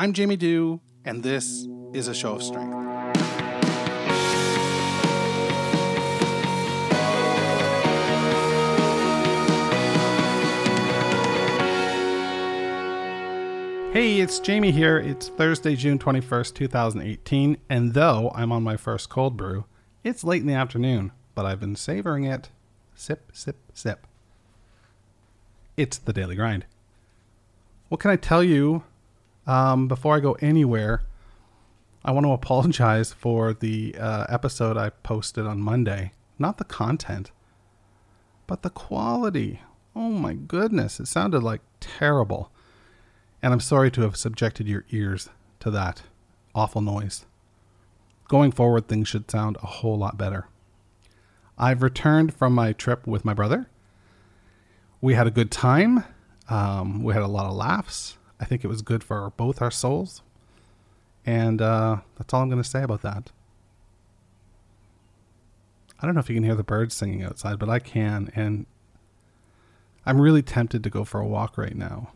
I'm Jamie Dew, and this is a show of strength. Hey, it's Jamie here. It's Thursday, June 21st, 2018, and though I'm on my first cold brew, it's late in the afternoon, but I've been savoring it. Sip, sip, sip. It's the daily grind. What can I tell you um, before I go anywhere? I want to apologize for the uh, episode I posted on Monday. Not the content, but the quality. Oh my goodness, it sounded like terrible. And I'm sorry to have subjected your ears to that awful noise. Going forward, things should sound a whole lot better. I've returned from my trip with my brother. We had a good time. Um, we had a lot of laughs. I think it was good for both our souls. And uh, that's all I'm going to say about that. I don't know if you can hear the birds singing outside, but I can. And I'm really tempted to go for a walk right now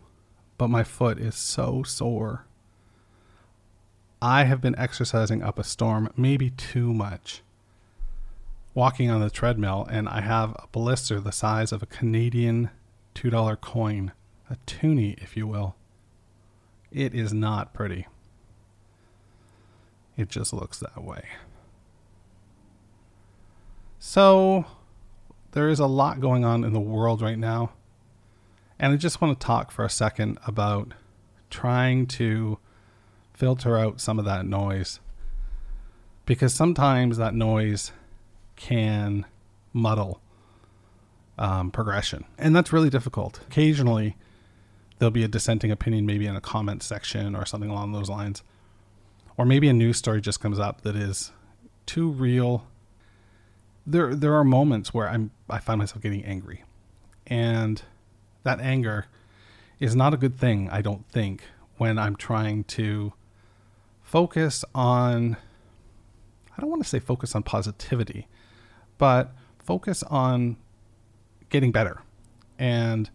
but my foot is so sore. I have been exercising up a storm, maybe too much. Walking on the treadmill, and I have a blister the size of a Canadian $2 coin, a toonie, if you will. It is not pretty. It just looks that way. So, there is a lot going on in the world right now. And I just want to talk for a second about trying to filter out some of that noise because sometimes that noise can muddle um, progression. And that's really difficult. Occasionally, there'll be a dissenting opinion, maybe in a comment section or something along those lines. Or maybe a news story just comes up that is too real. There, there are moments where I'm, I find myself getting angry. And that anger is not a good thing, I don't think, when I'm trying to focus on, I don't want to say focus on positivity, but focus on getting better. And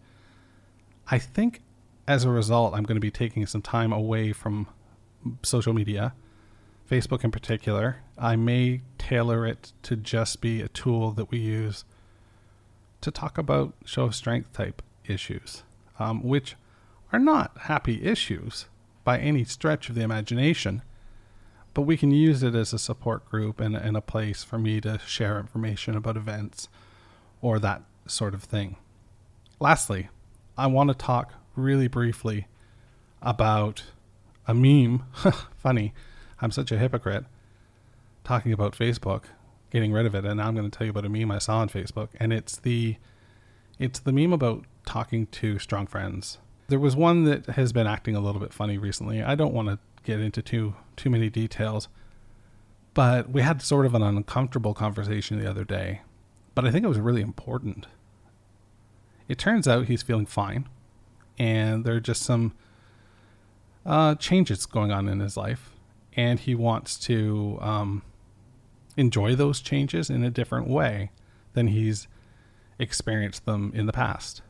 I think as a result, I'm going to be taking some time away from social media, Facebook in particular. I may tailor it to just be a tool that we use to talk about show strength type issues, um, which are not happy issues by any stretch of the imagination, but we can use it as a support group and, and a place for me to share information about events or that sort of thing. Lastly, I want to talk really briefly about a meme. Funny, I'm such a hypocrite talking about Facebook, getting rid of it, and now I'm going to tell you about a meme I saw on Facebook, and it's the it's the meme about talking to strong friends. There was one that has been acting a little bit funny recently. I don't want to get into too too many details, but we had sort of an uncomfortable conversation the other day. But I think it was really important. It turns out he's feeling fine, and there are just some uh, changes going on in his life, and he wants to um, enjoy those changes in a different way than he's experienced them in the past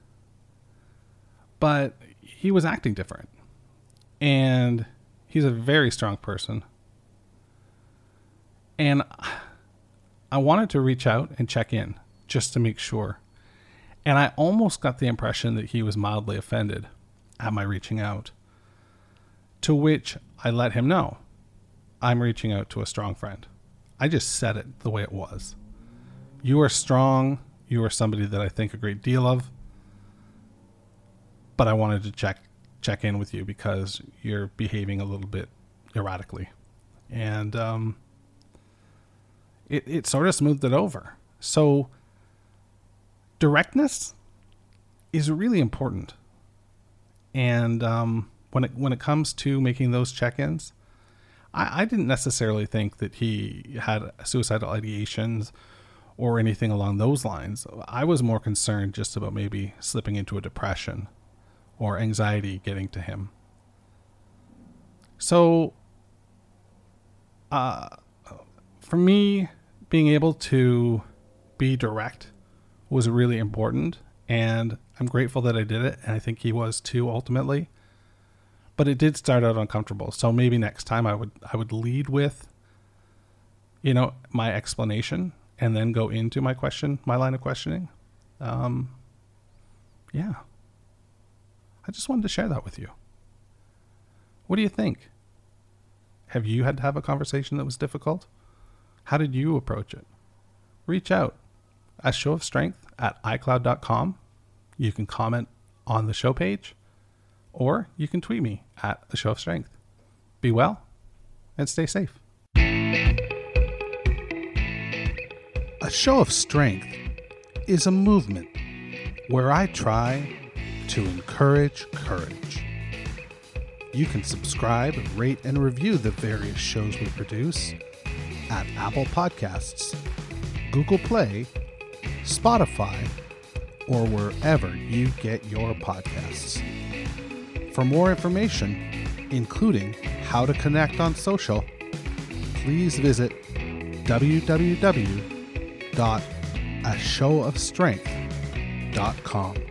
but he was acting different. And he's a very strong person. And I wanted to reach out and check in just to make sure. And I almost got the impression that he was mildly offended at my reaching out. To which I let him know I'm reaching out to a strong friend. I just said it the way it was. You are strong. You are somebody that I think a great deal of but I wanted to check check in with you because you're behaving a little bit erratically, and um, it it sort of smoothed it over. So directness is really important, and um, when it when it comes to making those check-ins, I, I didn't necessarily think that he had suicidal ideations or anything along those lines. I was more concerned just about maybe slipping into a depression or anxiety getting to him. So, uh, for me, being able to be direct was really important, and I'm grateful that I did it, and I think he was too ultimately. but it did start out uncomfortable. So maybe next time I would I would lead with you know my explanation and then go into my question, my line of questioning. Um, yeah. I just wanted to share that with you. What do you think? Have you had to have a conversation that was difficult? How did you approach it? Reach out. A show of strength at iCloud.com. You can comment on the show page, or you can tweet me at a show of strength. Be well and stay safe. A show of strength is a movement where I try to encourage courage. You can subscribe, rate, and review the various shows we produce at Apple Podcasts, Google Play, Spotify, or wherever you get your podcasts. For more information, including how to connect on social, please visit www.ashowofstrength.com.